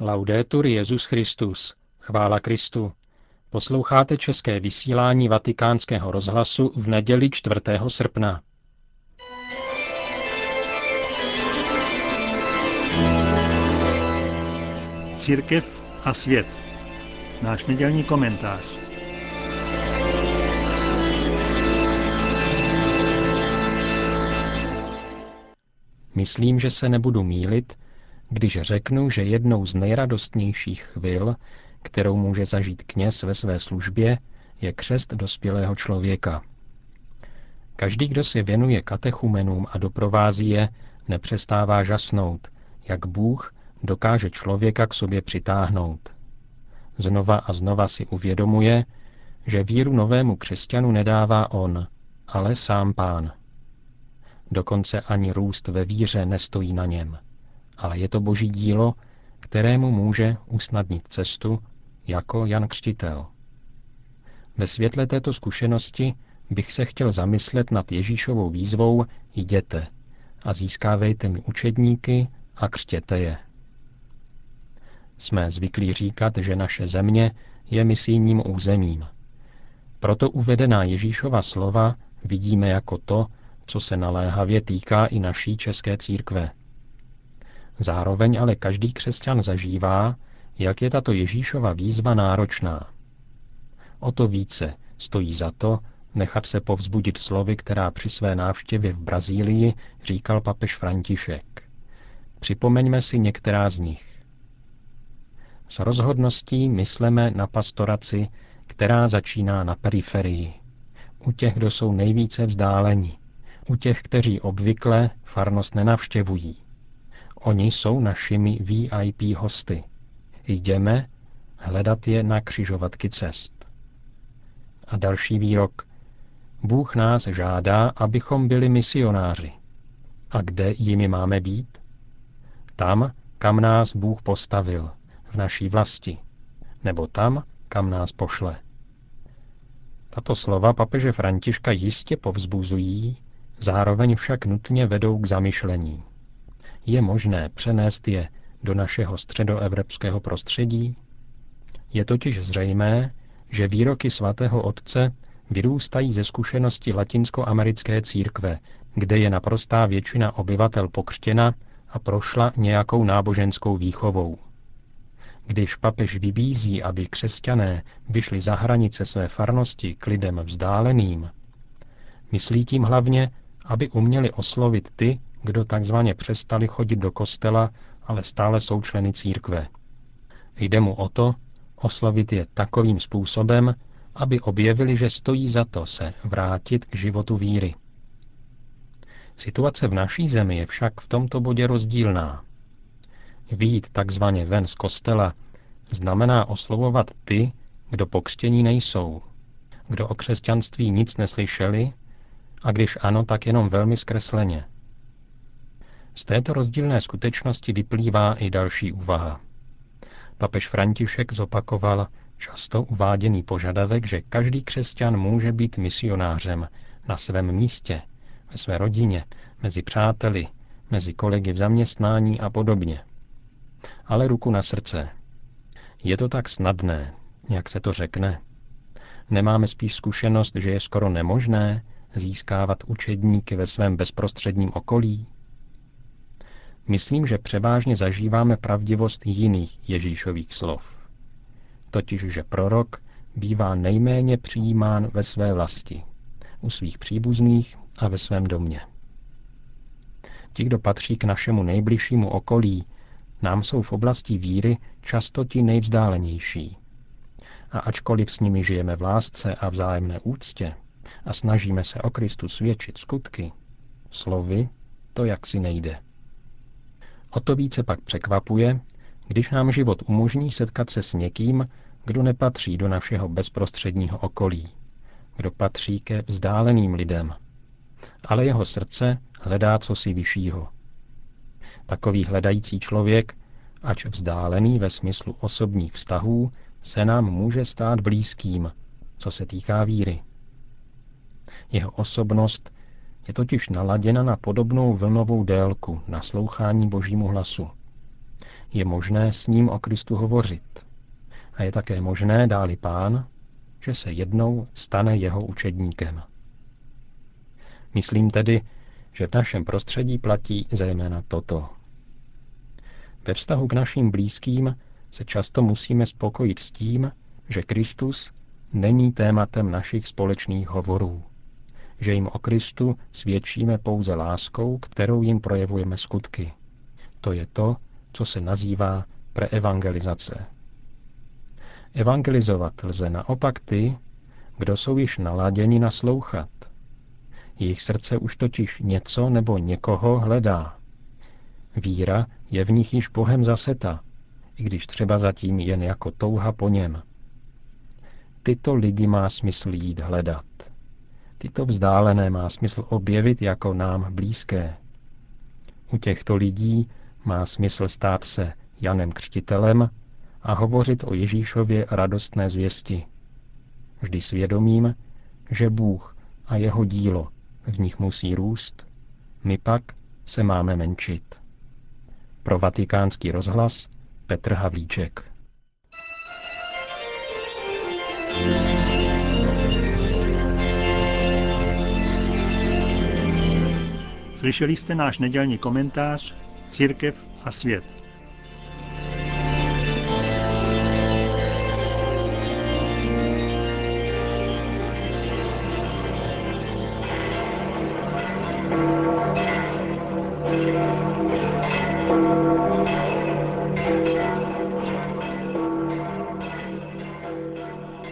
Laudetur Jezus Christus. Chvála Kristu. Posloucháte české vysílání Vatikánského rozhlasu v neděli 4. srpna. Církev a svět. Náš nedělní komentář. Myslím, že se nebudu mílit, když řeknu, že jednou z nejradostnějších chvil, kterou může zažít kněz ve své službě, je křest dospělého člověka. Každý, kdo se věnuje katechumenům a doprovází je, nepřestává žasnout, jak Bůh dokáže člověka k sobě přitáhnout. Znova a znova si uvědomuje, že víru novému křesťanu nedává on, ale sám pán. Dokonce ani růst ve víře nestojí na něm ale je to boží dílo, kterému může usnadnit cestu jako Jan Křtitel. Ve světle této zkušenosti bych se chtěl zamyslet nad Ježíšovou výzvou jděte a získávejte mi učedníky a křtěte je. Jsme zvyklí říkat, že naše země je misijním územím. Proto uvedená Ježíšova slova vidíme jako to, co se naléhavě týká i naší české církve – Zároveň ale každý křesťan zažívá, jak je tato Ježíšova výzva náročná. O to více stojí za to nechat se povzbudit slovy, která při své návštěvě v Brazílii říkal papež František. Připomeňme si některá z nich. S rozhodností mysleme na pastoraci, která začíná na periferii, u těch, kdo jsou nejvíce vzdáleni, u těch, kteří obvykle farnost nenavštěvují, Oni jsou našimi VIP hosty. Jdeme hledat je na křižovatky cest. A další výrok. Bůh nás žádá, abychom byli misionáři. A kde jimi máme být? Tam, kam nás Bůh postavil, v naší vlasti, nebo tam, kam nás pošle. Tato slova papeže Františka jistě povzbuzují, zároveň však nutně vedou k zamyšlení je možné přenést je do našeho středoevropského prostředí? Je totiž zřejmé, že výroky svatého otce vyrůstají ze zkušenosti latinskoamerické církve, kde je naprostá většina obyvatel pokřtěna a prošla nějakou náboženskou výchovou. Když papež vybízí, aby křesťané vyšli za hranice své farnosti k lidem vzdáleným, myslí tím hlavně, aby uměli oslovit ty, kdo takzvaně přestali chodit do kostela, ale stále jsou členy církve. Jde mu o to, oslovit je takovým způsobem, aby objevili, že stojí za to se vrátit k životu víry. Situace v naší zemi je však v tomto bodě rozdílná. Vít takzvaně ven z kostela znamená oslovovat ty, kdo pokřtění nejsou, kdo o křesťanství nic neslyšeli a když ano, tak jenom velmi zkresleně. Z této rozdílné skutečnosti vyplývá i další úvaha. Papež František zopakoval často uváděný požadavek, že každý křesťan může být misionářem na svém místě, ve své rodině, mezi přáteli, mezi kolegy v zaměstnání a podobně. Ale ruku na srdce. Je to tak snadné, jak se to řekne. Nemáme spíš zkušenost, že je skoro nemožné získávat učedníky ve svém bezprostředním okolí? Myslím, že převážně zažíváme pravdivost jiných Ježíšových slov. Totiž, že prorok bývá nejméně přijímán ve své vlasti, u svých příbuzných a ve svém domě. Ti, kdo patří k našemu nejbližšímu okolí, nám jsou v oblasti víry často ti nejvzdálenější. A ačkoliv s nimi žijeme v lásce a vzájemné úctě a snažíme se o Kristu svědčit skutky, slovy to jaksi nejde. O to více pak překvapuje, když nám život umožní setkat se s někým, kdo nepatří do našeho bezprostředního okolí, kdo patří ke vzdáleným lidem, ale jeho srdce hledá cosi vyššího. Takový hledající člověk, ač vzdálený ve smyslu osobních vztahů, se nám může stát blízkým, co se týká víry. Jeho osobnost je totiž naladěna na podobnou vlnovou délku naslouchání božímu hlasu. Je možné s ním o Kristu hovořit. A je také možné, dáli pán, že se jednou stane jeho učedníkem. Myslím tedy, že v našem prostředí platí zejména toto. Ve vztahu k našim blízkým se často musíme spokojit s tím, že Kristus není tématem našich společných hovorů. Že jim o Kristu svědčíme pouze láskou, kterou jim projevujeme skutky. To je to, co se nazývá preevangelizace. Evangelizovat lze naopak ty, kdo jsou již naladěni naslouchat. Jejich srdce už totiž něco nebo někoho hledá. Víra je v nich již Bohem zaseta, i když třeba zatím jen jako touha po něm. Tyto lidi má smysl jít hledat. Tyto vzdálené má smysl objevit jako nám blízké. U těchto lidí má smysl stát se Janem Křtitelem a hovořit o Ježíšově radostné zvěsti. Vždy svědomím, že Bůh a jeho dílo v nich musí růst, my pak se máme menšit. Pro vatikánský rozhlas Petr Havlíček. Slyšeli jste náš nedělní komentář Církev a svět.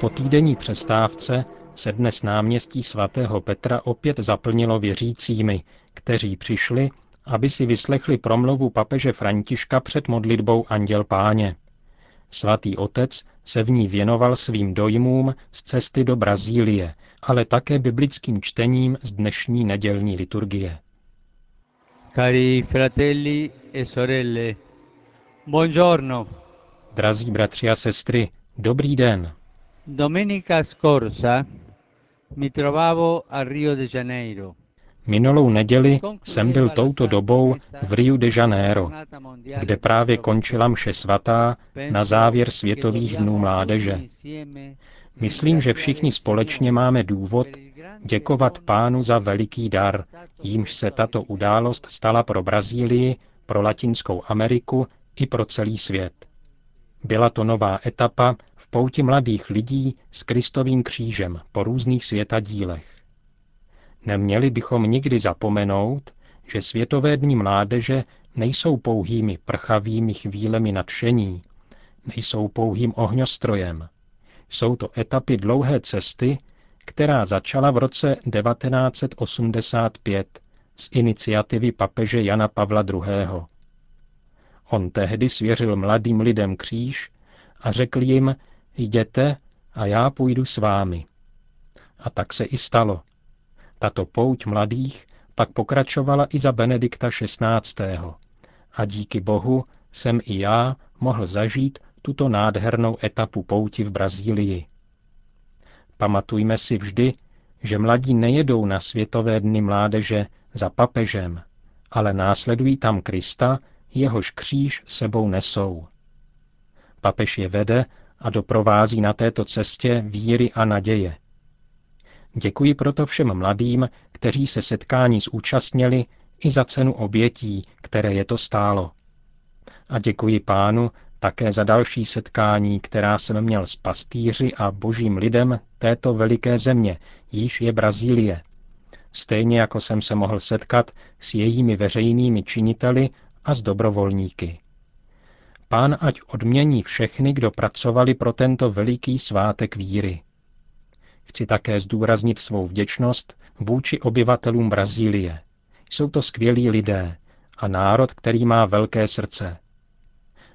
Po týdenní přestávce se dnes náměstí svatého Petra opět zaplnilo věřícími, kteří přišli, aby si vyslechli promluvu papeže Františka před modlitbou Anděl Páně. Svatý otec se v ní věnoval svým dojmům z cesty do Brazílie, ale také biblickým čtením z dnešní nedělní liturgie. Cari fratelli e sorelle, buongiorno. Drazí bratři a sestry, dobrý den. Domenica scorsa Minulou neděli jsem byl touto dobou v Rio de Janeiro, kde právě končila mše svatá na závěr Světových dnů mládeže. Myslím, že všichni společně máme důvod děkovat pánu za veliký dar, jímž se tato událost stala pro Brazílii, pro Latinskou Ameriku i pro celý svět. Byla to nová etapa v pouti mladých lidí s Kristovým křížem po různých světadílech. Neměli bychom nikdy zapomenout, že Světové dní mládeže nejsou pouhými prchavými chvílemi nadšení, nejsou pouhým ohňostrojem. Jsou to etapy dlouhé cesty, která začala v roce 1985 z iniciativy papeže Jana Pavla II. On tehdy svěřil mladým lidem kříž a řekl jim, jděte a já půjdu s vámi. A tak se i stalo. Tato pouť mladých pak pokračovala i za Benedikta XVI. A díky Bohu jsem i já mohl zažít tuto nádhernou etapu pouti v Brazílii. Pamatujme si vždy, že mladí nejedou na Světové dny mládeže za papežem, ale následují tam Krista, jehož kříž sebou nesou. Papež je vede a doprovází na této cestě víry a naděje. Děkuji proto všem mladým, kteří se setkání zúčastnili i za cenu obětí, které je to stálo. A děkuji pánu také za další setkání, která jsem měl s pastýři a božím lidem této veliké země, již je Brazílie. Stejně jako jsem se mohl setkat s jejími veřejnými činiteli a s dobrovolníky. Pán ať odmění všechny, kdo pracovali pro tento veliký svátek víry. Chci také zdůraznit svou vděčnost vůči obyvatelům Brazílie. Jsou to skvělí lidé a národ, který má velké srdce.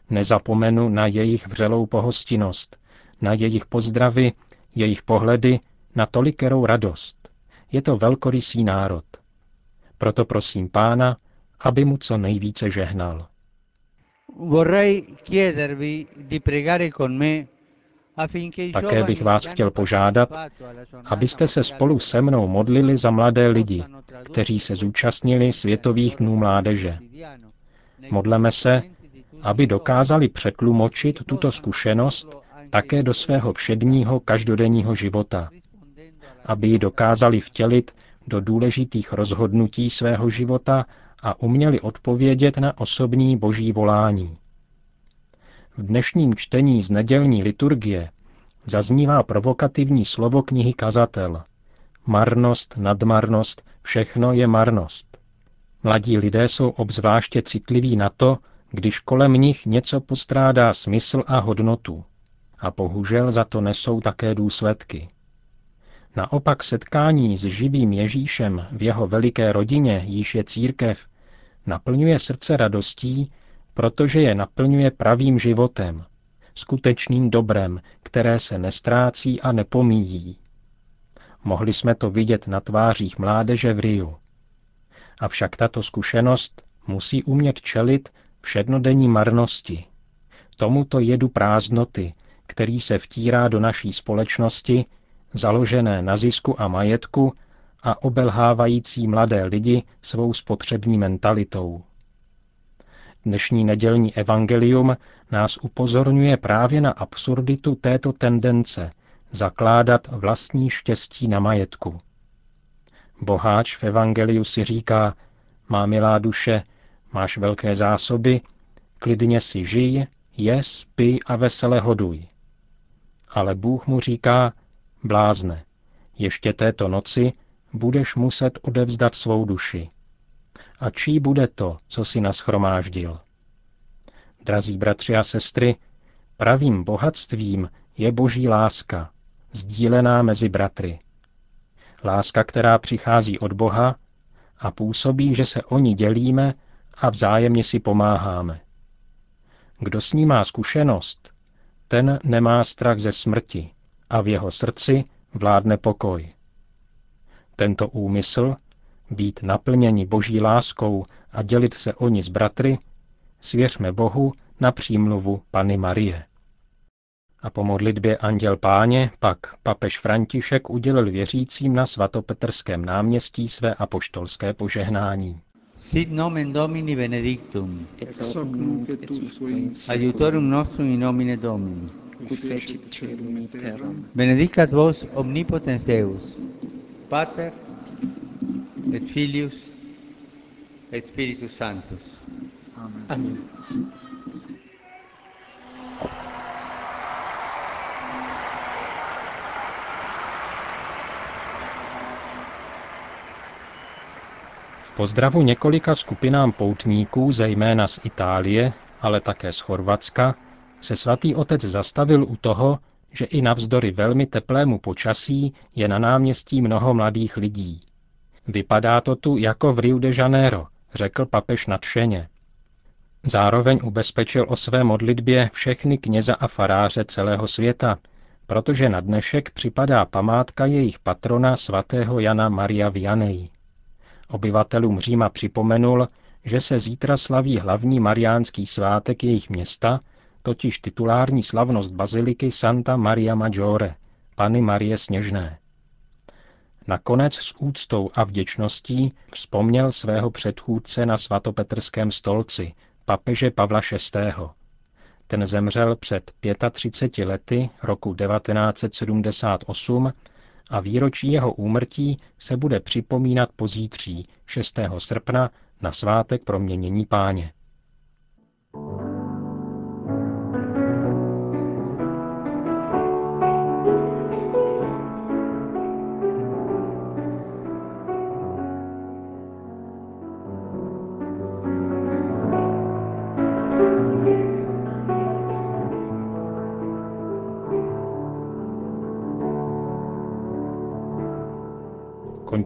Nezapomenu na jejich vřelou pohostinnost, na jejich pozdravy, jejich pohledy, na tolikerou radost. Je to velkorysý národ. Proto prosím pána, aby mu co nejvíce žehnal. Také bych vás chtěl požádat, abyste se spolu se mnou modlili za mladé lidi, kteří se zúčastnili Světových dnů mládeže. Modleme se, aby dokázali přetlumočit tuto zkušenost také do svého všedního každodenního života, aby ji dokázali vtělit do důležitých rozhodnutí svého života a uměli odpovědět na osobní boží volání. V dnešním čtení z nedělní liturgie zaznívá provokativní slovo knihy Kazatel. Marnost, nadmarnost, všechno je marnost. Mladí lidé jsou obzvláště citliví na to, když kolem nich něco postrádá smysl a hodnotu. A bohužel za to nesou také důsledky. Naopak setkání s živým Ježíšem v jeho veliké rodině, již je církev, naplňuje srdce radostí, protože je naplňuje pravým životem, skutečným dobrem, které se nestrácí a nepomíjí. Mohli jsme to vidět na tvářích mládeže v Riu. Avšak tato zkušenost musí umět čelit všednodenní marnosti, tomuto jedu prázdnoty, který se vtírá do naší společnosti, založené na zisku a majetku a obelhávající mladé lidi svou spotřební mentalitou. Dnešní nedělní evangelium nás upozorňuje právě na absurditu této tendence zakládat vlastní štěstí na majetku. Boháč v evangeliu si říká, má milá duše, máš velké zásoby, klidně si žij, jes, pij a vesele hoduj. Ale Bůh mu říká, blázne, ještě této noci budeš muset odevzdat svou duši. A čí bude to, co si naschromáždil? Drazí bratři a sestry, pravým bohatstvím je boží láska, sdílená mezi bratry. Láska, která přichází od Boha a působí, že se o ní dělíme a vzájemně si pomáháme. Kdo s ní má zkušenost, ten nemá strach ze smrti a v jeho srdci vládne pokoj. Tento úmysl, být naplněni boží láskou a dělit se o ní s bratry, svěřme Bohu na přímluvu Pany Marie. A po modlitbě Anděl Páně pak papež František udělil věřícím na svatopetrském náměstí své apoštolské požehnání. Sit nomen Domini benedictum, ex hoc nunc et usque in adiutorum nostrum in nomine Domini. Qui fecit celum et terram, Benedicat vos omnipotens Deus, Pater et Filius et Spiritus Sanctus. Amen. Amen. V pozdravu několika skupinám poutníků, zejména z Itálie, ale také z Chorvatska, se svatý otec zastavil u toho, že i navzdory velmi teplému počasí je na náměstí mnoho mladých lidí. Vypadá to tu jako v Rio de Janeiro, řekl papež nadšeně. Zároveň ubezpečil o své modlitbě všechny kněze a faráře celého světa, protože na dnešek připadá památka jejich patrona svatého Jana Maria Vianney. Obyvatelům Říma připomenul, že se zítra slaví hlavní mariánský svátek jejich města, totiž titulární slavnost baziliky Santa Maria Maggiore, Pany Marie Sněžné. Nakonec s úctou a vděčností vzpomněl svého předchůdce na svatopetrském stolci, papeže Pavla VI. Ten zemřel před 35 lety roku 1978 a výročí jeho úmrtí se bude připomínat pozítří 6. srpna na svátek proměnění páně.